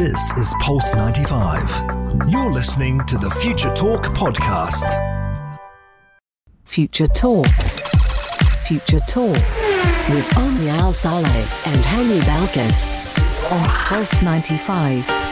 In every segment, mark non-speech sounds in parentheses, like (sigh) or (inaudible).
This is Pulse 95. You're listening to the Future Talk podcast. Future Talk. Future Talk. With Omni Al Saleh and Hani Balkis. On Pulse 95.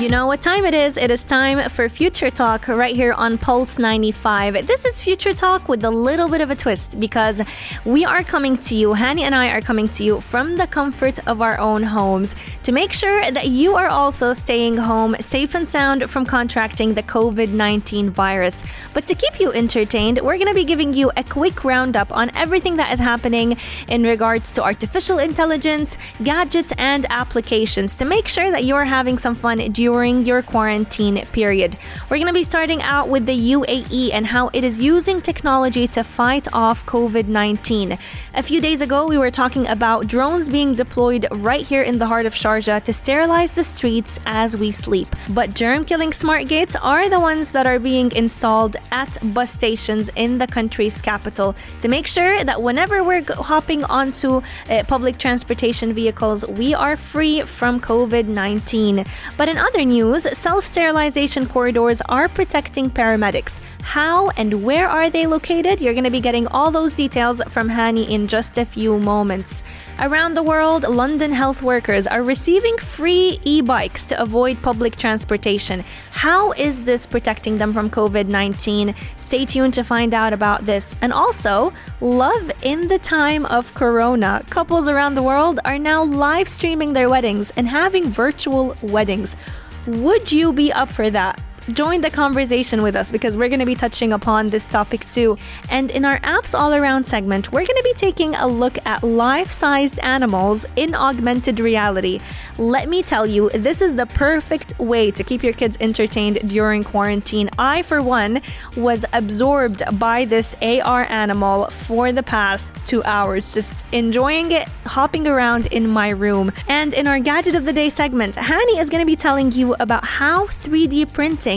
You know what time it is? It is time for Future Talk right here on Pulse 95. This is Future Talk with a little bit of a twist because we are coming to you, Hani and I are coming to you from the comfort of our own homes to make sure that you are also staying home safe and sound from contracting the COVID 19 virus. But to keep you entertained, we're going to be giving you a quick roundup on everything that is happening in regards to artificial intelligence, gadgets, and applications to make sure that you're having some fun during during your quarantine period. We're going to be starting out with the UAE and how it is using technology to fight off COVID 19. A few days ago, we were talking about drones being deployed right here in the heart of Sharjah to sterilize the streets as we sleep. But germ killing smart gates are the ones that are being installed at bus stations in the country's capital to make sure that whenever we're hopping onto uh, public transportation vehicles, we are free from COVID 19. But in other news, self sterilization corridors are protecting paramedics. How and where are they located? You're going to be getting all those details from Hani in just a few moments. Around the world, London health workers are receiving free e bikes to avoid public transportation. How is this protecting them from COVID 19? Stay tuned to find out about this. And also, love in the time of Corona. Couples around the world are now live streaming their weddings and having virtual weddings. Would you be up for that? Join the conversation with us because we're going to be touching upon this topic too. And in our Apps All Around segment, we're going to be taking a look at life sized animals in augmented reality. Let me tell you, this is the perfect way to keep your kids entertained during quarantine. I, for one, was absorbed by this AR animal for the past two hours, just enjoying it, hopping around in my room. And in our Gadget of the Day segment, Hani is going to be telling you about how 3D printing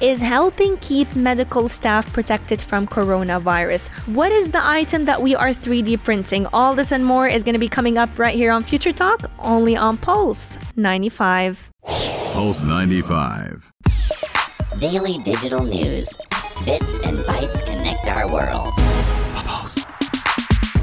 is helping keep medical staff protected from coronavirus. What is the item that we are 3D printing? All this and more is going to be coming up right here on Future Talk, only on Pulse 95. Pulse 95. Daily digital news. Bits and bytes connect our world. Pulse.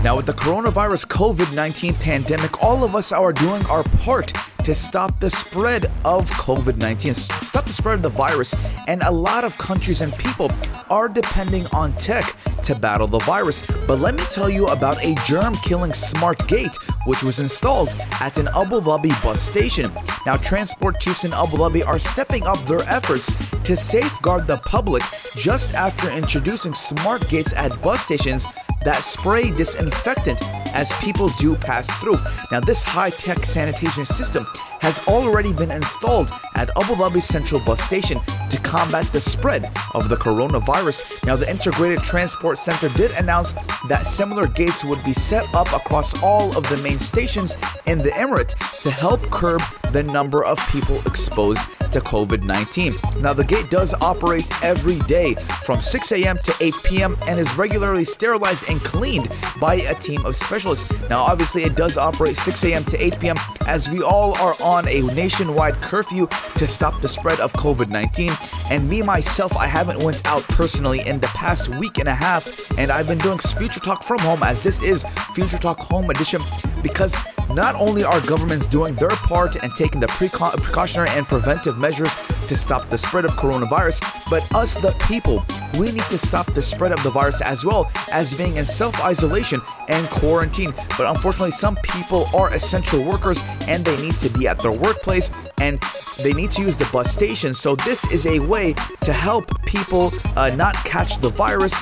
Now, with the coronavirus COVID 19 pandemic, all of us are doing our part to stop the spread of COVID 19, stop the spread of the virus. And a lot of countries and people are depending on tech to battle the virus. But let me tell you about a germ killing smart gate which was installed at an Abu Dhabi bus station. Now, transport chiefs in Abu Dhabi are stepping up their efforts to safeguard the public just after introducing smart gates at bus stations that spray disinfectant as people do pass through. Now, this high tech sanitation system has already been installed at Abu Dhabi Central Bus Station to combat the spread of the coronavirus. Now, the Integrated Transport Center did announce that similar gates would be set up across all of the main stations in the Emirate to help curb the number of people exposed to COVID 19. Now, the gate does operate every day from 6 a.m. to 8 p.m. and is regularly sterilized and cleaned by a team of specialists. Now, obviously, it does operate 6 a.m. to 8 p.m. as we all are on a nationwide curfew to stop the spread of COVID 19. And me, myself, I haven't went out personally in the past week and a half, and I've been doing Future Talk from home as this is Future Talk Home Edition because not only are governments doing their part and taking the precautionary and preventive measures to stop the spread of coronavirus, but us, the people, we need to stop the spread of the virus as well as being in self isolation and quarantine. But unfortunately, some people are essential workers and they need to be at their workplace and they need to use the bus station. So, this is a way to help people uh, not catch the virus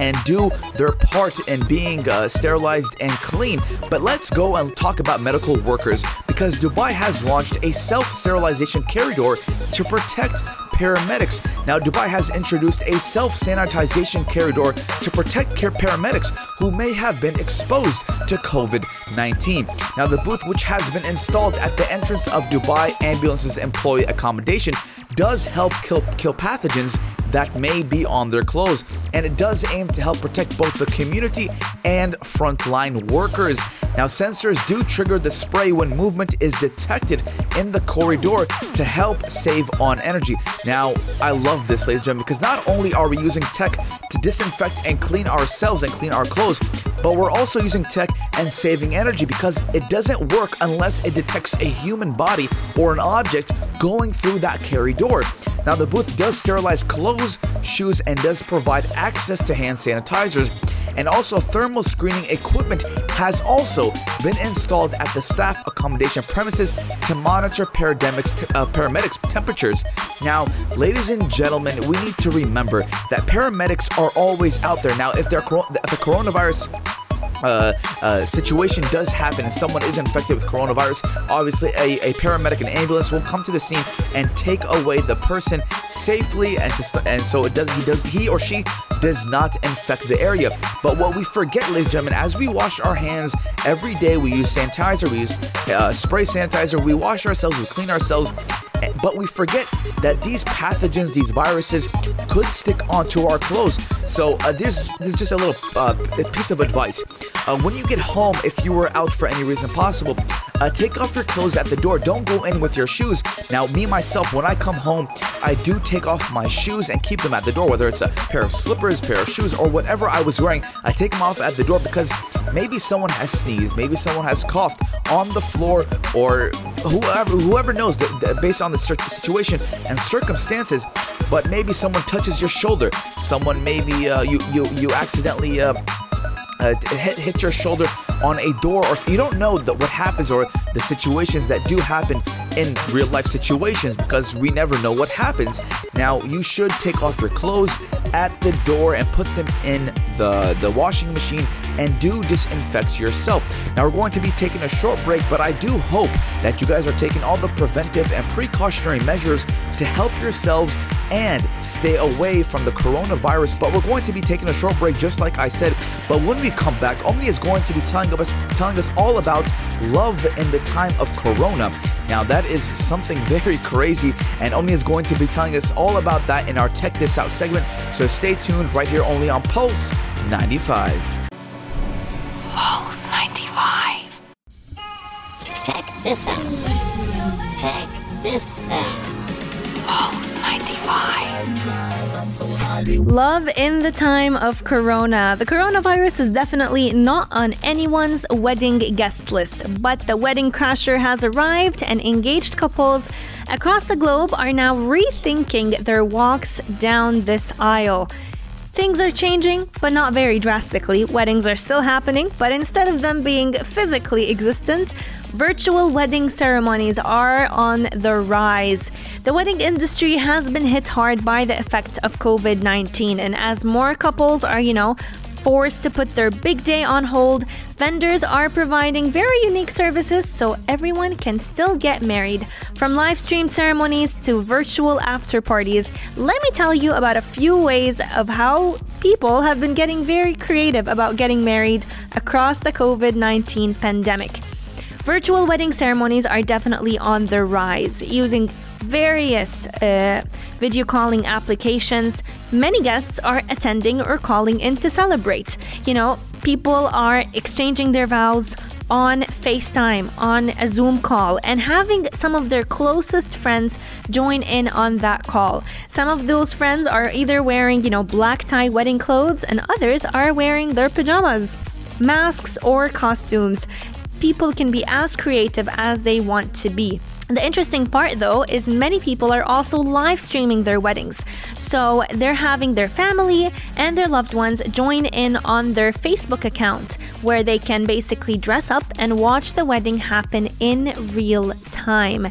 and do their part in being uh, sterilized and clean. But let's go and talk about medical workers because Dubai has launched a self sterilization corridor to protect paramedics. Now, Dubai has introduced a self sanitization corridor to protect care paramedics who may have been exposed to COVID 19. Now, the booth, which has been installed at the entrance of Dubai Ambulance's employee accommodation, does help kill, kill pathogens that may be on their clothes. And it does aim to help protect both the community and frontline workers. Now, sensors do trigger the spray when movement is detected in the corridor to help save on energy. Now, I love this, ladies and gentlemen, because not only are we using tech to disinfect and clean ourselves and clean our clothes, but we're also using tech and saving energy because it doesn't work unless it detects a human body or an object going through that corridor. Now, the booth does sterilize clothes, shoes, and does provide access to hand sanitizers. And also, thermal screening equipment has also been installed at the staff accommodation premises to monitor paramedics, uh, paramedics temperatures. Now, ladies and gentlemen, we need to remember that paramedics are always out there. Now, if, they're, if the coronavirus uh, uh, situation does happen and someone is infected with coronavirus, obviously a, a paramedic and ambulance will come to the scene and take away the person safely, and to and so it does he does he or she does not infect the area. But what we forget, ladies and gentlemen, as we wash our hands every day, we use sanitizer, we use uh, spray sanitizer, we wash ourselves, we clean ourselves but we forget that these pathogens, these viruses, could stick onto our clothes. So uh, there's, there's just a little uh, piece of advice. Uh, when you get home, if you were out for any reason possible, uh, take off your clothes at the door. Don't go in with your shoes. Now, me myself, when I come home, I do take off my shoes and keep them at the door, whether it's a pair of slippers, pair of shoes, or whatever I was wearing. I take them off at the door because maybe someone has sneezed, maybe someone has coughed on the floor, or whoever whoever knows based on the situation and circumstances. But maybe someone touches your shoulder. Someone maybe uh, you you you accidentally. Uh, uh, hit, hit your shoulder on a door or you don't know what happens or the situations that do happen in real life situations because we never know what happens. Now you should take off your clothes at the door and put them in the the washing machine and do disinfect yourself. Now we're going to be taking a short break but i do hope that you guys are taking all the preventive and precautionary measures to help yourselves and stay away from the coronavirus but we're going to be taking a short break just like i said but when we come back omni is going to be telling us telling us all about love in the time of corona now that is something (laughs) very crazy and omni is going to be telling us all about that in our tech this out segment so stay tuned right here only on pulse 95 Pulse 95. Check this out. Check this out. Pulse 95. Love in the time of Corona. The coronavirus is definitely not on anyone's wedding guest list, but the wedding crasher has arrived, and engaged couples across the globe are now rethinking their walks down this aisle. Things are changing, but not very drastically. Weddings are still happening, but instead of them being physically existent, virtual wedding ceremonies are on the rise. The wedding industry has been hit hard by the effect of COVID 19, and as more couples are, you know, forced to put their big day on hold, vendors are providing very unique services so everyone can still get married. From live stream ceremonies to virtual after parties, let me tell you about a few ways of how people have been getting very creative about getting married across the COVID 19 pandemic. Virtual wedding ceremonies are definitely on the rise. Using various uh, video calling applications, many guests are attending or calling in to celebrate. You know, people are exchanging their vows on FaceTime, on a Zoom call, and having some of their closest friends join in on that call. Some of those friends are either wearing, you know, black tie wedding clothes, and others are wearing their pajamas, masks, or costumes. People can be as creative as they want to be. The interesting part, though, is many people are also live streaming their weddings. So they're having their family and their loved ones join in on their Facebook account, where they can basically dress up and watch the wedding happen in real time.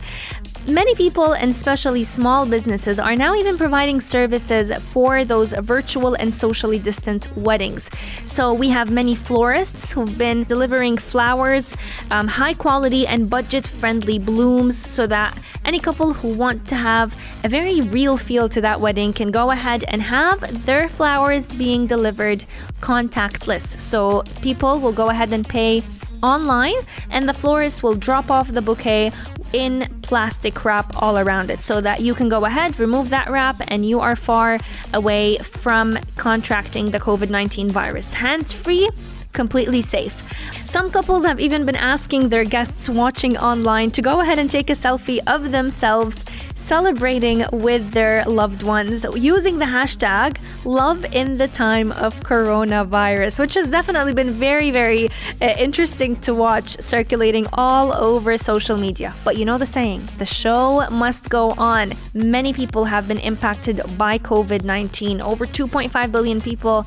Many people, and especially small businesses, are now even providing services for those virtual and socially distant weddings. So we have many florists who've been delivering flowers, um, high quality and budget friendly blooms, so that any couple who want to have a very real feel to that wedding can go ahead and have their flowers being delivered contactless. So people will go ahead and pay online, and the florist will drop off the bouquet in plastic wrap all around it so that you can go ahead, remove that wrap, and you are far away from contracting the COVID 19 virus. Hands free, completely safe. Some couples have even been asking their guests watching online to go ahead and take a selfie of themselves celebrating with their loved ones using the hashtag love in the time of coronavirus, which has definitely been very, very uh, interesting to watch circulating all over social media. But you know the saying, the show must go on. Many people have been impacted by COVID 19. Over 2.5 billion people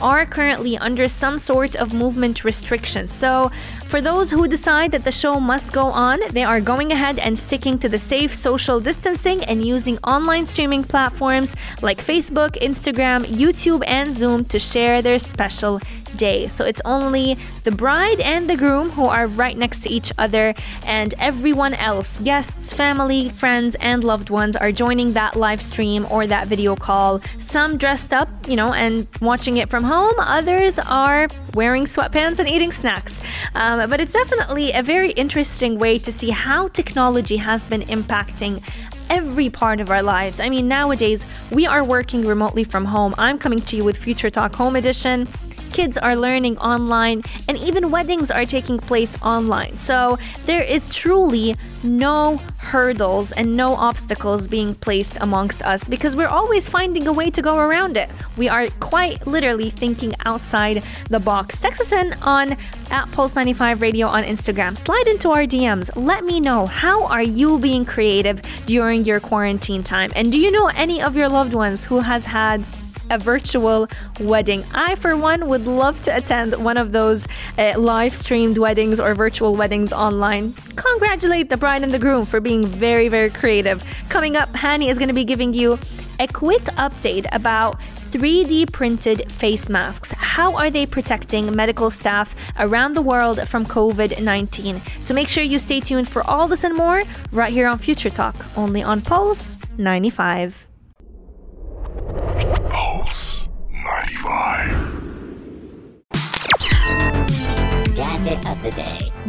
are currently under some sort of movement restrictions. So, for those who decide that the show must go on, they are going ahead and sticking to the safe social distancing and using online streaming platforms like Facebook, Instagram, YouTube, and Zoom to share their special day. So it's only the bride and the groom who are right next to each other, and everyone else, guests, family, friends, and loved ones, are joining that live stream or that video call. Some dressed up, you know, and watching it from home, others are wearing sweatpants and eating snacks. Um, Um, but it's definitely a very interesting way to see how technology has been impacting every part of our lives. I mean, nowadays we are working remotely from home. I'm coming to you with Future Talk Home Edition kids are learning online, and even weddings are taking place online. So there is truly no hurdles and no obstacles being placed amongst us because we're always finding a way to go around it. We are quite literally thinking outside the box. Text us in on at Pulse95 Radio on Instagram. Slide into our DMs. Let me know how are you being creative during your quarantine time? And do you know any of your loved ones who has had a virtual wedding. I, for one, would love to attend one of those uh, live streamed weddings or virtual weddings online. Congratulate the bride and the groom for being very, very creative. Coming up, Hani is going to be giving you a quick update about 3D printed face masks. How are they protecting medical staff around the world from COVID 19? So make sure you stay tuned for all this and more right here on Future Talk, only on Pulse 95.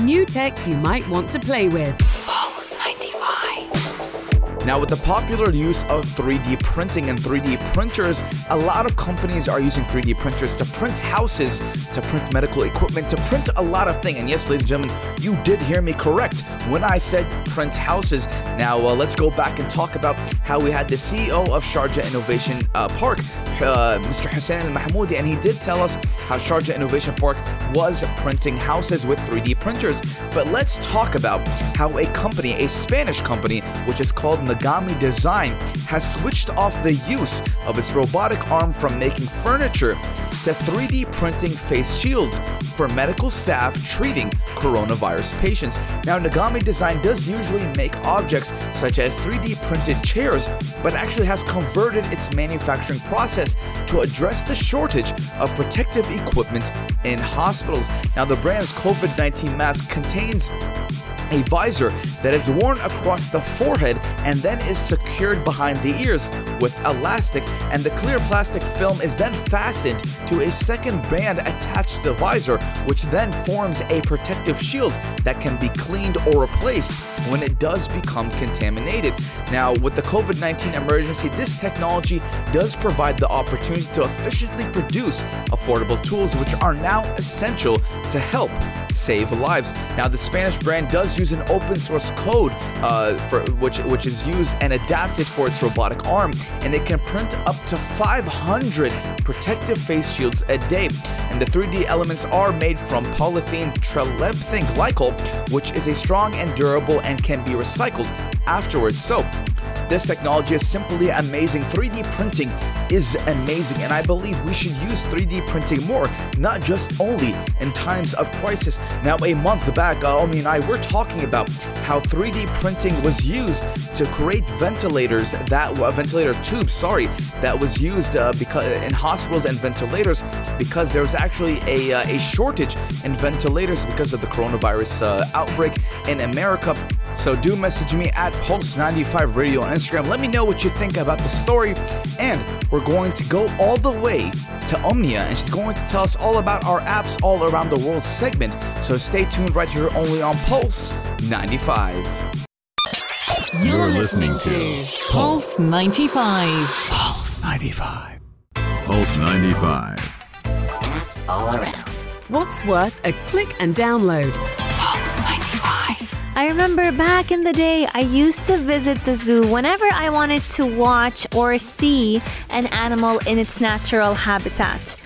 New tech you might want to play with. Now, with the popular use of 3D printing and 3D printers, a lot of companies are using 3D printers to print houses, to print medical equipment, to print a lot of things. And yes, ladies and gentlemen, you did hear me correct when I said print houses. Now, uh, let's go back and talk about how we had the CEO of Sharjah Innovation uh, Park, uh, Mr. Hussein Al Mahmoudi, and he did tell us how Sharjah Innovation Park was printing houses with 3D printers. But let's talk about how a company, a Spanish company, which is called Nagami Design, has switched off the use of its robotic arm from making furniture to 3D printing face shield for medical staff treating coronavirus patients. Now, Nagami Design does usually make objects such as 3D printed chairs, but actually has converted its manufacturing process to address the shortage of protective equipment in hospitals. Now, the brand's COVID 19 mask contains a visor that is worn across the forehead and then is secured behind the ears with elastic, and the clear plastic film is then fastened to a second band attached to the visor, which then forms a protective shield that can be cleaned or replaced when it does become contaminated. Now, with the COVID 19 emergency, this technology does provide the opportunity to efficiently produce affordable tools, which are now essential to help save lives. Now, the Spanish brand does use an open source code uh, for which which is used and adapted for its robotic arm, and it can print up to 500 protective face shields a day. And the 3D elements are made from polyethylene terephthalate glycol, which is a strong and durable and can be recycled afterwards. So. This technology is simply amazing. 3D printing is amazing, and I believe we should use 3D printing more, not just only in times of crisis. Now, a month back, Omi and I were talking about how 3D printing was used to create ventilators that uh, ventilator tubes, sorry, that was used uh, because in hospitals and ventilators because there was actually a, uh, a shortage in ventilators because of the coronavirus uh, outbreak in America. So do message me at Pulse95 Radio on Instagram. Let me know what you think about the story. And we're going to go all the way to Omnia, and she's going to tell us all about our apps all around the world segment. So stay tuned right here only on Pulse 95. You're listening to Pulse 95. Pulse 95. Pulse 95. Apps all around. What's worth a click and download? I remember back in the day, I used to visit the zoo whenever I wanted to watch or see an animal in its natural habitat.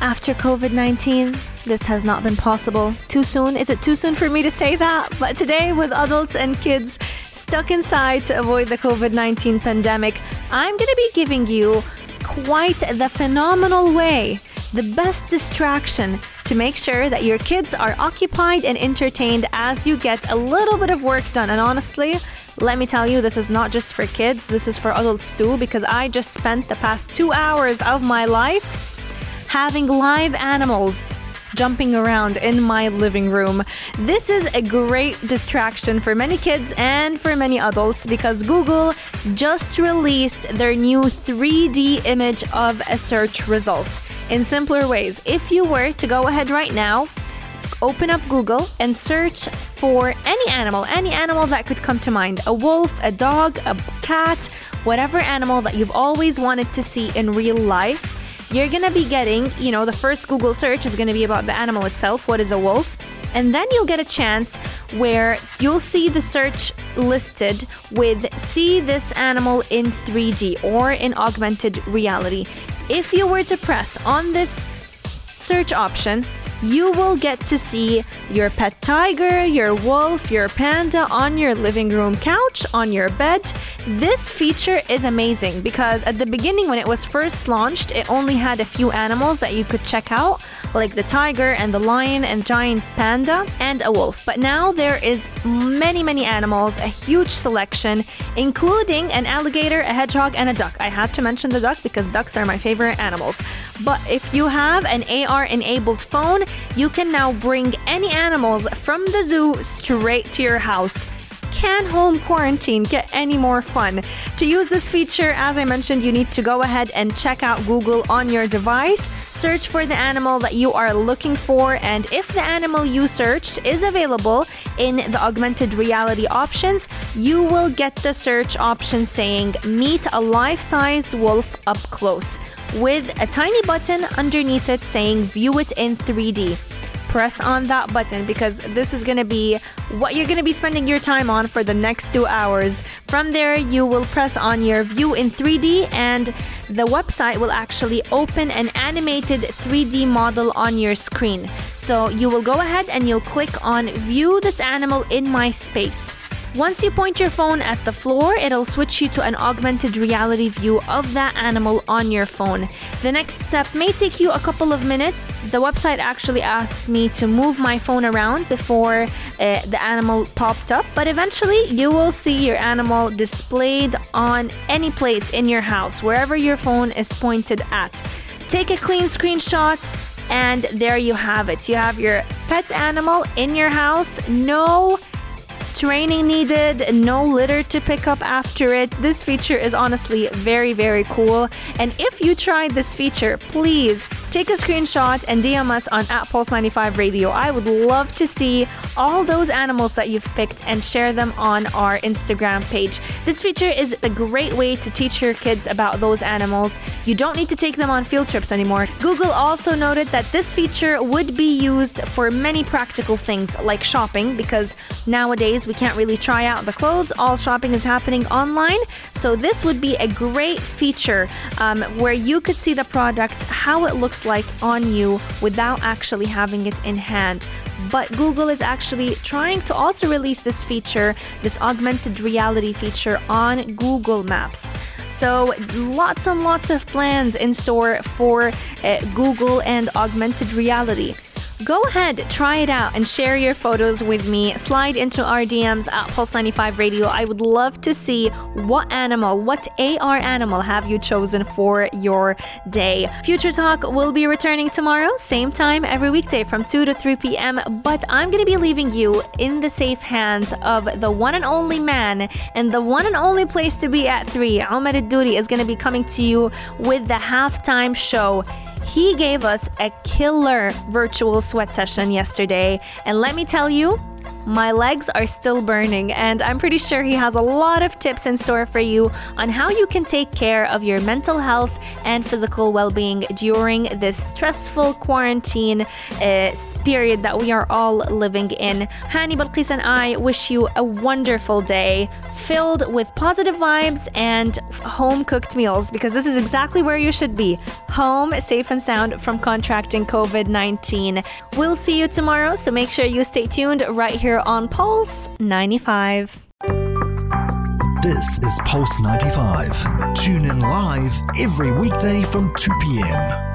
After COVID 19, this has not been possible. Too soon? Is it too soon for me to say that? But today, with adults and kids stuck inside to avoid the COVID 19 pandemic, I'm going to be giving you quite the phenomenal way, the best distraction to make sure that your kids are occupied and entertained as you get a little bit of work done. And honestly, let me tell you, this is not just for kids, this is for adults too, because I just spent the past two hours of my life having live animals jumping around in my living room. This is a great distraction for many kids and for many adults because Google just released their new 3D image of a search result. In simpler ways, if you were to go ahead right now, open up Google and search for any animal, any animal that could come to mind a wolf, a dog, a cat, whatever animal that you've always wanted to see in real life. You're gonna be getting, you know, the first Google search is gonna be about the animal itself what is a wolf? And then you'll get a chance where you'll see the search listed with see this animal in 3D or in augmented reality. If you were to press on this search option, you will get to see your pet tiger, your wolf, your panda on your living room couch, on your bed. This feature is amazing because at the beginning, when it was first launched, it only had a few animals that you could check out, like the tiger and the lion and giant panda and a wolf. But now there is many, many animals, a huge selection, including an alligator, a hedgehog, and a duck. I had to mention the duck because ducks are my favorite animals. But if you have an AR enabled phone, you can now bring any animals from the zoo straight to your house. Can home quarantine get any more fun? To use this feature, as I mentioned, you need to go ahead and check out Google on your device, search for the animal that you are looking for, and if the animal you searched is available in the augmented reality options, you will get the search option saying Meet a life sized wolf up close with a tiny button underneath it saying View it in 3D. Press on that button because this is going to be what you're going to be spending your time on for the next two hours. From there, you will press on your View in 3D, and the website will actually open an animated 3D model on your screen. So you will go ahead and you'll click on View this animal in my space. Once you point your phone at the floor, it'll switch you to an augmented reality view of that animal on your phone. The next step may take you a couple of minutes. The website actually asked me to move my phone around before uh, the animal popped up, but eventually you will see your animal displayed on any place in your house, wherever your phone is pointed at. Take a clean screenshot and there you have it. You have your pet animal in your house. No training needed, no litter to pick up after it. This feature is honestly very, very cool. And if you tried this feature, please take a screenshot and DM us on at Pulse95 Radio. I would love to see all those animals that you've picked and share them on our Instagram page. This feature is a great way to teach your kids about those animals. You don't need to take them on field trips anymore. Google also noted that this feature would be used for many practical things like shopping because nowadays we can't really try out the clothes. All shopping is happening online. So this would be a great feature um, where you could see the product, how it looks like on you without actually having it in hand. But Google is actually trying to also release this feature, this augmented reality feature on Google Maps. So, lots and lots of plans in store for uh, Google and augmented reality. Go ahead, try it out, and share your photos with me. Slide into our DMs at Pulse95 Radio. I would love to see what animal, what AR animal have you chosen for your day. Future Talk will be returning tomorrow, same time every weekday from 2 to 3 p.m. But I'm going to be leaving you in the safe hands of the one and only man and the one and only place to be at 3. Omar Duri is going to be coming to you with the halftime show. He gave us a killer virtual sweat session yesterday, and let me tell you, my legs are still burning, and I'm pretty sure he has a lot of tips in store for you on how you can take care of your mental health and physical well being during this stressful quarantine uh, period that we are all living in. Hani Balqis and I wish you a wonderful day filled with positive vibes and home cooked meals because this is exactly where you should be home, safe and sound from contracting COVID 19. We'll see you tomorrow, so make sure you stay tuned right here on Pulse 95. This is Pulse 95. Tune in live every weekday from 2 p.m.